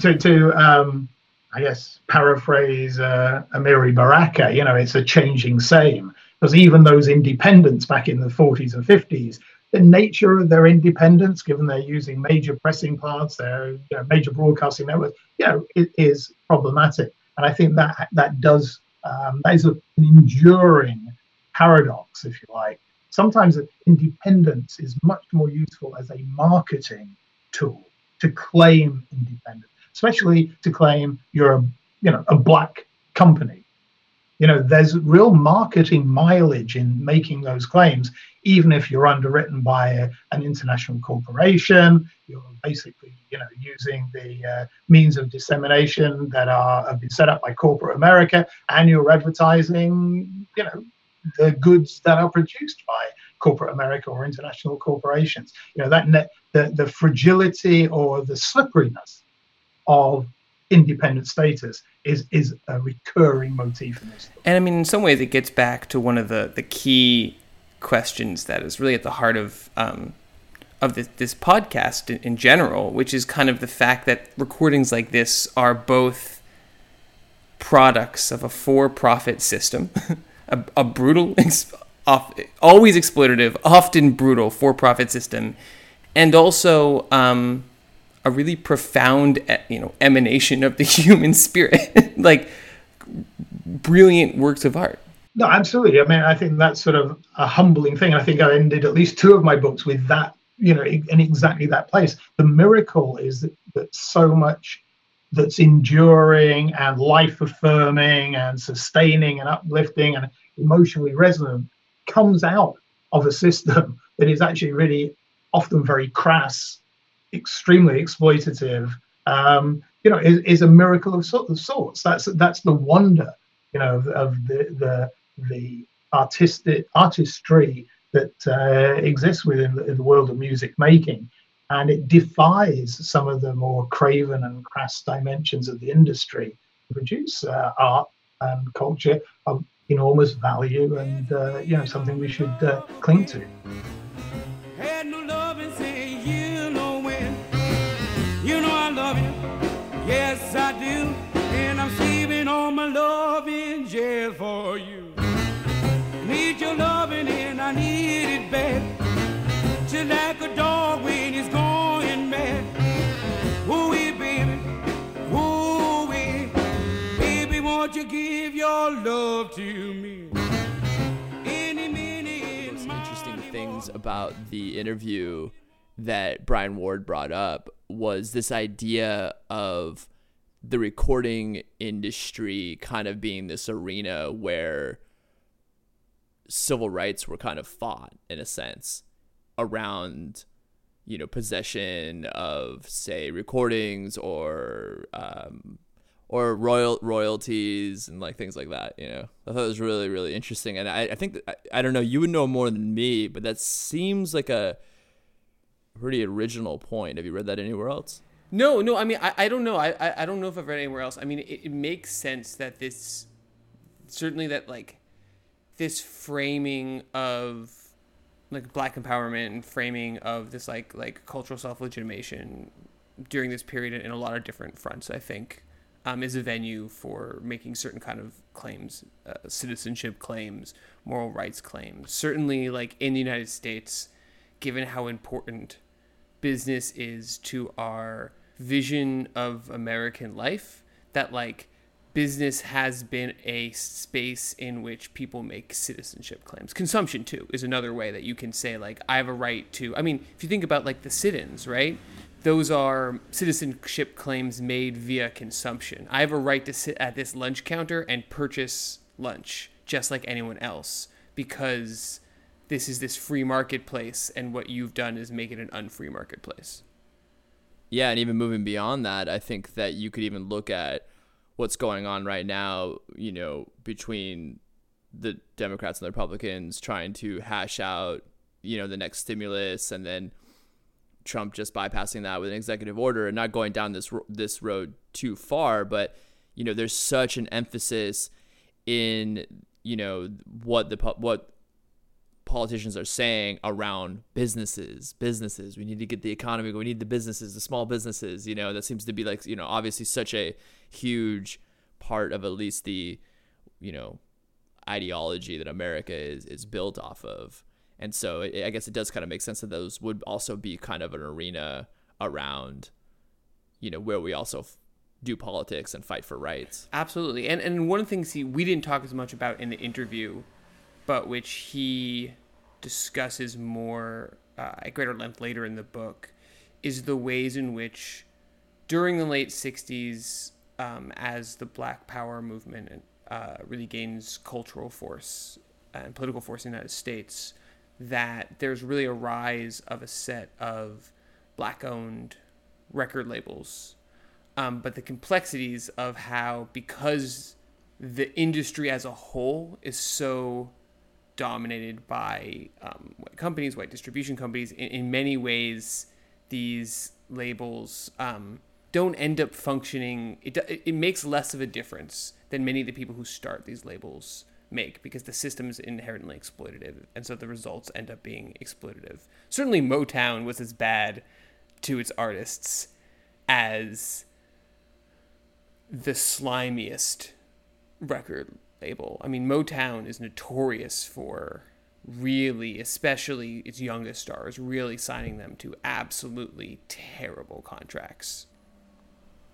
To to um, I guess paraphrase uh, Amiri Baraka, you know, it's a changing same. Because even those independents back in the 40s and 50s, the nature of their independence, given they're using major pressing plants, their you know, major broadcasting networks, you know, it is problematic. And I think that that does um, that is an enduring paradox, if you like. Sometimes independence is much more useful as a marketing tool to claim independence especially to claim you're a you know a black company you know there's real marketing mileage in making those claims even if you're underwritten by a, an international corporation you're basically you know using the uh, means of dissemination that are have been set up by corporate america and you're advertising you know the goods that are produced by corporate america or international corporations you know that net, the, the fragility or the slipperiness of independent status is is a recurring motif in this. And I mean, in some ways, it gets back to one of the the key questions that is really at the heart of um, of this, this podcast in, in general, which is kind of the fact that recordings like this are both products of a for-profit system, a, a brutal, off, always exploitative, often brutal for-profit system, and also um, a really profound, you know, emanation of the human spirit, like brilliant works of art. No, absolutely. I mean, I think that's sort of a humbling thing. I think I ended at least two of my books with that, you know, in exactly that place. The miracle is that, that so much that's enduring and life affirming and sustaining and uplifting and emotionally resonant comes out of a system that is actually really often very crass extremely exploitative, um, you know, is, is a miracle of, sort of sorts. That's that's the wonder, you know, of, of the the the artistic artistry that uh, exists within the, the, world of music making, and it defies some of the more craven and crass dimensions of the industry to produce uh, art and culture of enormous value and uh, you know something we should uh, cling to. Yes, I do. It. Just like a dog when he's going mad. Ooh, baby. Ooh, baby, won't you give your love to me? Some interesting things oh. about the interview that Brian Ward brought up was this idea of the recording industry kind of being this arena where civil rights were kind of fought in a sense around you know possession of say recordings or um, or royal royalties and like things like that you know i thought it was really really interesting and i, I think I, I don't know you would know more than me but that seems like a pretty original point. Have you read that anywhere else? No, no. I mean, I, I don't know. I, I don't know if I've read anywhere else. I mean, it, it makes sense that this certainly that like this framing of like black empowerment and framing of this like like cultural self legitimation during this period in a lot of different fronts. I think um, is a venue for making certain kind of claims, uh, citizenship claims, moral rights claims. Certainly, like in the United States, given how important business is to our vision of American life that like business has been a space in which people make citizenship claims. Consumption too is another way that you can say like I have a right to I mean, if you think about like the sit-ins, right? Those are citizenship claims made via consumption. I have a right to sit at this lunch counter and purchase lunch just like anyone else because this is this free marketplace, and what you've done is make it an unfree marketplace. Yeah, and even moving beyond that, I think that you could even look at what's going on right now, you know, between the Democrats and the Republicans trying to hash out, you know, the next stimulus and then Trump just bypassing that with an executive order and not going down this this road too far, but you know, there's such an emphasis in, you know, what the what politicians are saying around businesses businesses we need to get the economy going. we need the businesses the small businesses you know that seems to be like you know obviously such a huge part of at least the you know ideology that america is is built off of and so it, i guess it does kind of make sense that those would also be kind of an arena around you know where we also f- do politics and fight for rights Absolutely. And and one of the things he we didn't talk as much about in the interview, but which he discusses more uh, at greater length later in the book, is the ways in which during the late '60s, um, as the Black Power movement uh, really gains cultural force and political force in the United States, that there's really a rise of a set of black-owned record labels. Um, but the complexities of how because the industry as a whole is so dominated by um, white companies, white distribution companies, in, in many ways, these labels um, don't end up functioning. It, it makes less of a difference than many of the people who start these labels make because the system is inherently exploitative, and so the results end up being exploitative. Certainly, Motown was as bad to its artists as the slimiest record label. I mean, Motown is notorious for really, especially its youngest stars, really signing them to absolutely terrible contracts.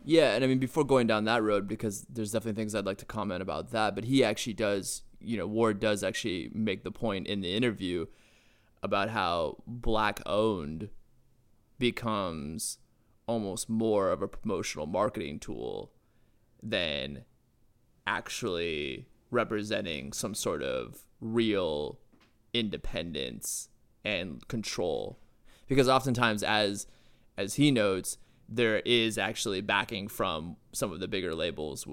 Yeah, and I mean before going down that road, because there's definitely things I'd like to comment about that, but he actually does, you know, Ward does actually make the point in the interview about how black owned becomes almost more of a promotional marketing tool than actually representing some sort of real independence and control. Because oftentimes as as he notes there is actually backing from some of the bigger labels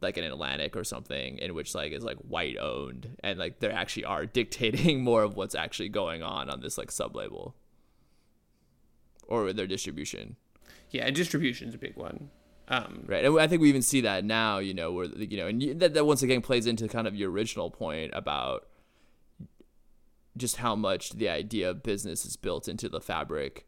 like an Atlantic or something in which like is like white owned and like they actually are dictating more of what's actually going on on this like sub label or their distribution. Yeah, and distribution's a big one. Um, right and i think we even see that now you know where you know and that, that once again plays into kind of your original point about just how much the idea of business is built into the fabric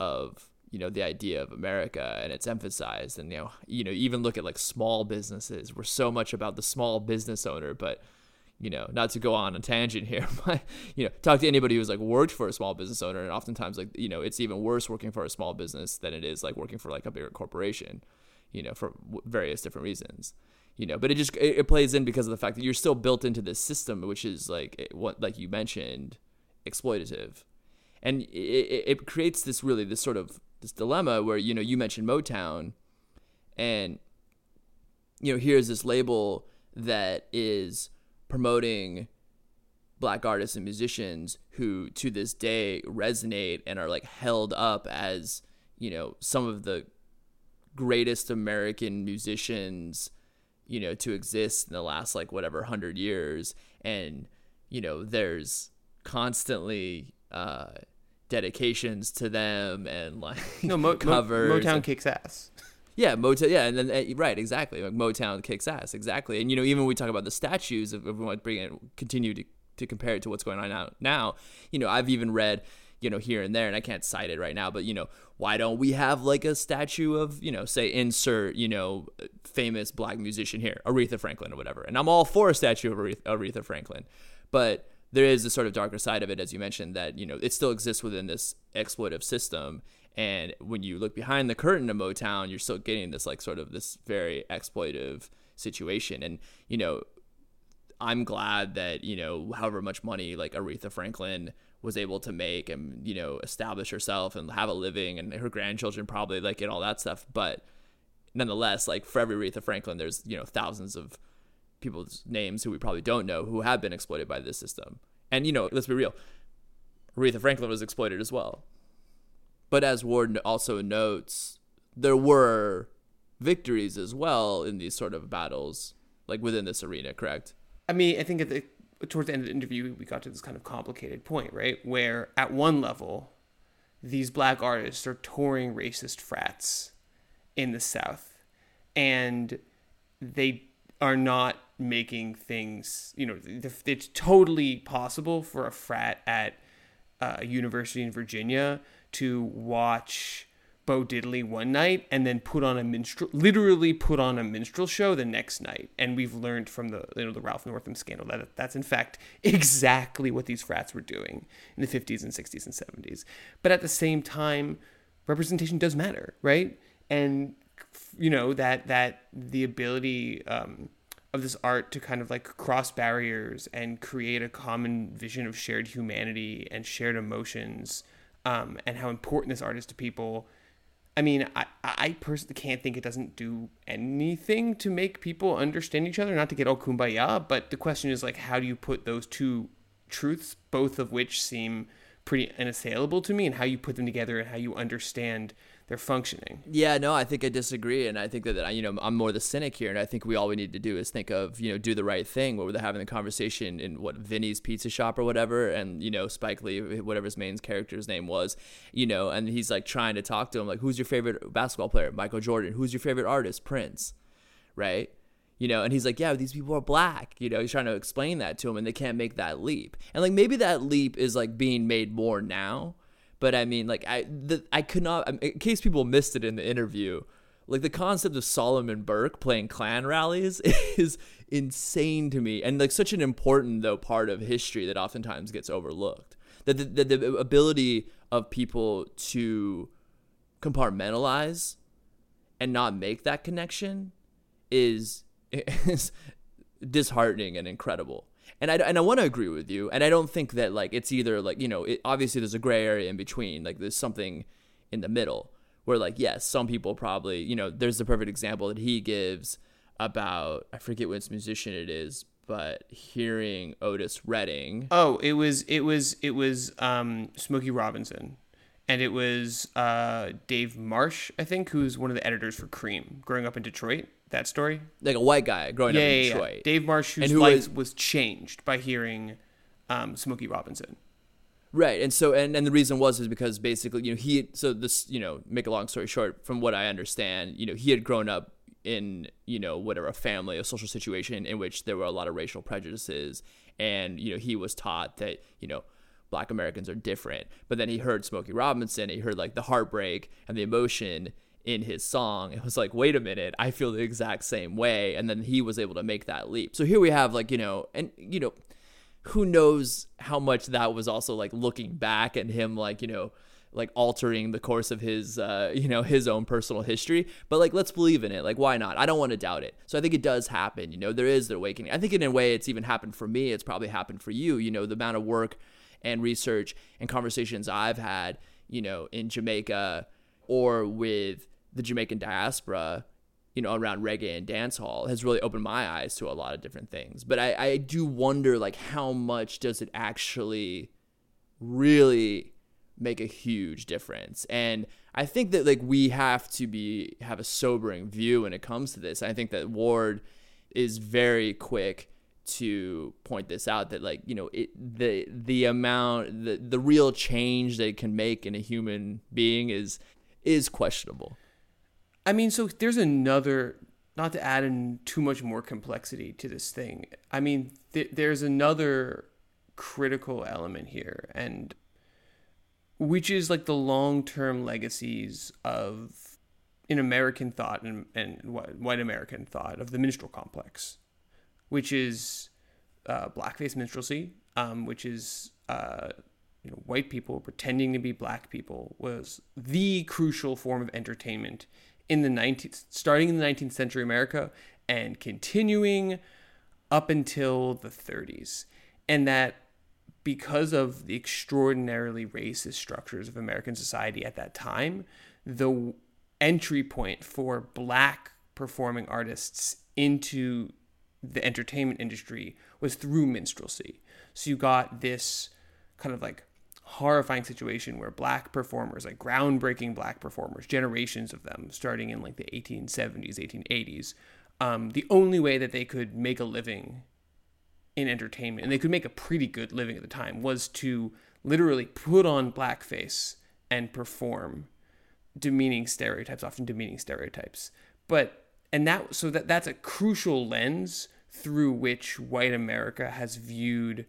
of you know the idea of america and it's emphasized and you know you know even look at like small businesses. We're so much about the small business owner but you know not to go on a tangent here but you know talk to anybody who's like worked for a small business owner and oftentimes like you know it's even worse working for a small business than it is like working for like a bigger corporation you know for various different reasons you know but it just it, it plays in because of the fact that you're still built into this system which is like it, what like you mentioned exploitative. And it, it creates this really this sort of this dilemma where you know you mentioned motown and you know here's this label that is promoting black artists and musicians who to this day resonate and are like held up as you know some of the greatest american musicians you know to exist in the last like whatever 100 years and you know there's constantly uh dedications to them and like no, Mo- Mo- Motown and- kicks ass. Yeah, Motown. Yeah, and then uh, right, exactly. Like Motown kicks ass, exactly. And you know, even when we talk about the statues, if we want to bring it, continue to to compare it to what's going on now. Now, you know, I've even read, you know, here and there, and I can't cite it right now, but you know, why don't we have like a statue of, you know, say insert, you know, famous black musician here, Aretha Franklin or whatever. And I'm all for a statue of Aretha, Aretha Franklin, but there is a sort of darker side of it, as you mentioned, that you know it still exists within this exploitive system. And when you look behind the curtain of Motown, you're still getting this like sort of this very exploitive situation. And you know, I'm glad that you know however much money like Aretha Franklin was able to make and you know establish herself and have a living, and her grandchildren probably like and all that stuff. But nonetheless, like for every Aretha Franklin, there's you know thousands of people's names who we probably don't know who have been exploited by this system And you know, let's be real, Aretha Franklin was exploited as well. But as Ward also notes, there were victories as well in these sort of battles, like within this arena, correct? I mean, I think at the towards the end of the interview, we got to this kind of complicated point, right? Where at one level, these black artists are touring racist frats in the South, and they are not making things. You know, it's totally possible for a frat at uh, a university in Virginia to watch Bo Diddley one night and then put on a minstrel, literally put on a minstrel show the next night. And we've learned from the you know the Ralph Northam scandal that that's in fact exactly what these frats were doing in the 50s and 60s and 70s. But at the same time, representation does matter, right? And you know that that the ability um, of this art to kind of like cross barriers and create a common vision of shared humanity and shared emotions, um, and how important this art is to people. I mean, I, I personally can't think it doesn't do anything to make people understand each other, not to get all kumbaya, but the question is like, how do you put those two truths, both of which seem pretty unassailable to me, and how you put them together and how you understand they're functioning. Yeah, no, I think I disagree, and I think that you know I'm more the cynic here, and I think we all we need to do is think of you know do the right thing. Where they're having the conversation in what Vinny's Pizza Shop or whatever, and you know Spike Lee, whatever his main character's name was, you know, and he's like trying to talk to him like, who's your favorite basketball player? Michael Jordan. Who's your favorite artist? Prince, right? you know and he's like yeah these people are black you know he's trying to explain that to him and they can't make that leap and like maybe that leap is like being made more now but I mean, like I the, I could not. In case people missed it in the interview, like the concept of Solomon Burke playing Klan rallies is insane to me, and like such an important though part of history that oftentimes gets overlooked. That the, the, the ability of people to compartmentalize and not make that connection is is disheartening and incredible and I, and I want to agree with you and I don't think that like it's either like you know it, obviously there's a gray area in between like there's something in the middle where like yes some people probably you know there's the perfect example that he gives about I forget which musician it is but hearing Otis Redding. Oh it was it was it was um Smokey Robinson. And it was uh, Dave Marsh, I think, who's one of the editors for Creem, growing up in Detroit that story? Like a white guy growing yeah, up in yeah, Detroit. Yeah. Dave Marsh, whose who life was, was, changed by hearing um, Smokey Robinson. Right, and so and, and the reason was is because basically you know he so this you know make a long story short from what I understand you know he had grown up in you know whatever a family a social situation in which there were a lot of racial prejudices and you know he was taught that you know black Americans are different but then he heard Smokey Robinson he heard like the heartbreak and the emotion in his song. It was like, wait a minute, I feel the exact same way. And then he was able to make that leap. So here we have, like, you know, and, you know, who knows how much that was also like looking back and him, like, you know, like altering the course of his uh, you know his own personal history but like let's believe in it like why not i don't want to doubt it so i think it does happen you know there is the awakening i think in a way it's even happened for me it's probably happened for you you know the amount of work and research and conversations i've had you know in jamaica or with the Jamaican diaspora, you know, around reggae and dancehall has really opened my eyes to a lot of different things. But I, I do wonder like how much does it actually really make a huge difference. And I think that like we have to be have a sobering view when it comes to this. I think that Ward is very quick to point this out that like you know it, the the amount the the real change they can make in a human being is is questionable I mean, so there's another, not to add in too much more complexity to this thing. I mean, th- there's another critical element here, and which is like the long term legacies of in American thought and, and white American thought of the minstrel complex, which is uh, blackface minstrelsy, um, which is uh, you know white people pretending to be black people was the crucial form of entertainment in the 19th, starting in the 19th century America and continuing up until the 30s. And that because of the extraordinarily racist structures of American society at that time, the entry point for black performing artists into the entertainment industry was through minstrelsy. So you got this kind of like horrifying situation where black performers, like groundbreaking black performers, generations of them, starting in like the 1870s, 1880s, um, the only way that they could make a living in entertainment, and they could make a pretty good living at the time, was to literally put on blackface and perform demeaning stereotypes, often demeaning stereotypes. But and that so that that's a crucial lens through which white America has viewed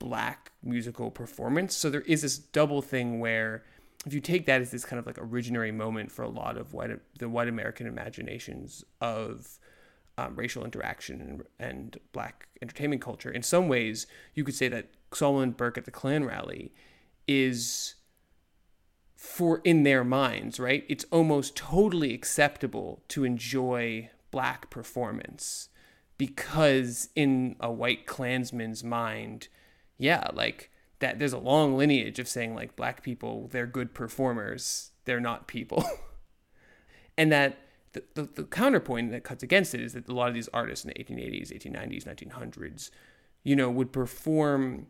black musical performance. So there is this double thing where if you take that as this kind of like originary moment for a lot of white the white American imaginations of um, racial interaction and, and black entertainment culture, in some ways you could say that Solomon Burke at the Klan rally is for in their minds, right? It's almost totally acceptable to enjoy black performance because in a white Klansman's mind, yeah, like that there's a long lineage of saying like black people, they're good performers, they're not people. and that the, the, the, counterpoint that cuts against it is that a lot of these artists in the 1880s, 1890s, 1900s, you know, would perform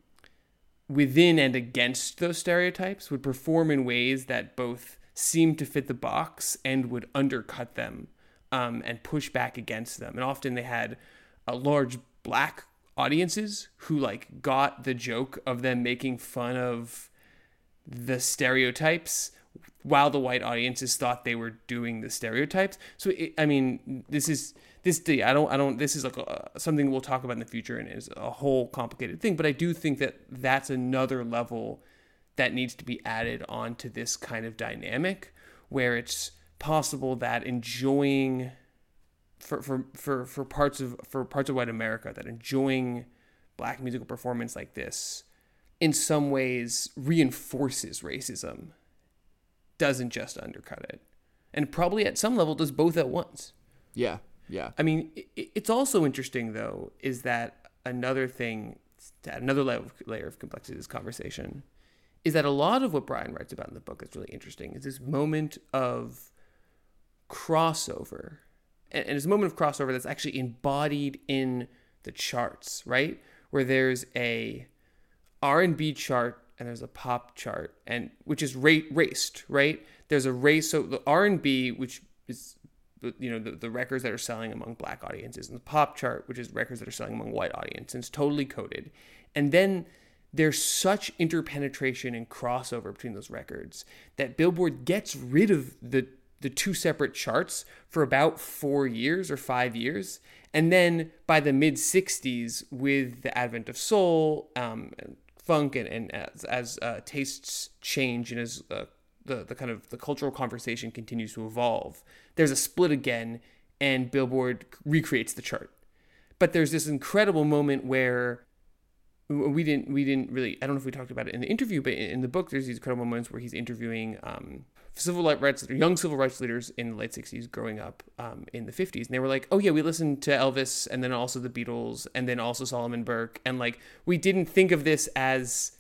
within and against those stereotypes, would perform in ways that both seemed to fit the box and would undercut them um, and push back against them. And often they had a large black audiences who like got the joke of them making fun of the stereotypes while the white audiences thought they were doing the stereotypes. So it, I mean, this is this I don't I don't this is like a, something we'll talk about in the future and is a whole complicated thing. But I do think that that's another level that needs to be added onto this kind of dynamic where it's possible that enjoying for for for, for parts of for parts of white America that enjoying black musical performance like this in some ways reinforces racism doesn't just undercut it and probably at some level does both at once yeah yeah. I mean, it's also interesting though is that another thing, another layer of complexity to this conversation, is that a lot of what Brian writes about in the book that's really interesting is this moment of crossover, and it's a moment of crossover that's actually embodied in the charts, right? Where there's a R&B chart and there's a pop chart, and which is rate raced, right? There's a race. So the R&B, which is you know the, the records that are selling among black audiences and the pop chart which is records that are selling among white audiences totally coded and then there's such interpenetration and crossover between those records that billboard gets rid of the the two separate charts for about four years or five years. And then by the mid 60s with the advent of soul um, and funk and, and as, as uh, tastes change and as uh, the, the kind of the cultural conversation continues to evolve there's a split again and billboard recreates the chart. But there's this incredible moment where we didn't we didn't really i don't know if we talked about it in the interview but in the book there's these incredible moments where he's interviewing um, civil rights young civil rights leaders in the late 60s growing up um, in the 50s and they were like oh yeah we listened to elvis and then also the beatles and then also solomon burke. And like we didn't think of this as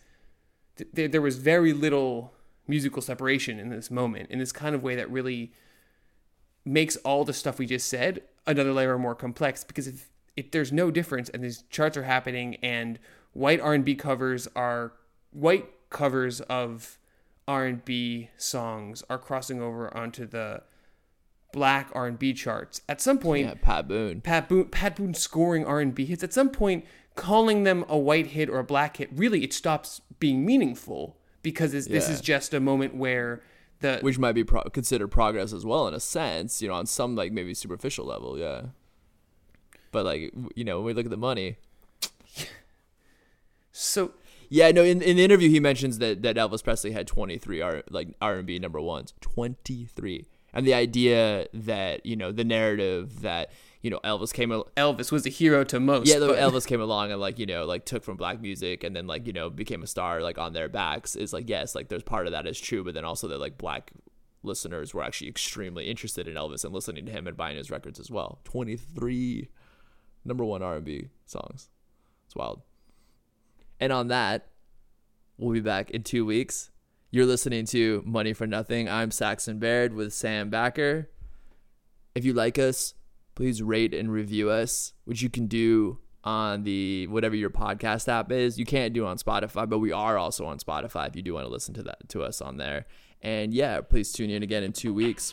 th- there was very little musical separation in this moment in this kind of way that really makes all the stuff we just said another layer more complex. Because if, if there's no difference and these charts are happening and white R&B covers are white covers of R&B songs are crossing over onto the black R&B charts. At some point, yeah, Pat Boone. Pat Boone Pat Boone scoring R&B hits. At some point, calling them a white hit or a black hit, really it stops being meaningful because this, yeah. this is just a moment where the which might be pro- considered progress as well in a sense, you know, on some like maybe superficial level, yeah. But like you know, when we look at the money. so yeah, no. In, in the interview, he mentions that, that Elvis Presley had twenty three R like R and B number ones, twenty three, and the idea that you know the narrative that you know Elvis came Elvis was a hero to most. Yeah, but... Elvis came along and like you know like took from black music and then like you know became a star like on their backs is like yes like there's part of that is true, but then also that like black listeners were actually extremely interested in Elvis and listening to him and buying his records as well. Twenty three number one R and B songs. It's wild. And on that, we'll be back in two weeks. You're listening to Money for Nothing. I'm Saxon Baird with Sam Backer. If you like us, please rate and review us, which you can do on the whatever your podcast app is. You can't do on Spotify, but we are also on Spotify if you do want to listen to that to us on there. And yeah, please tune in again in two weeks.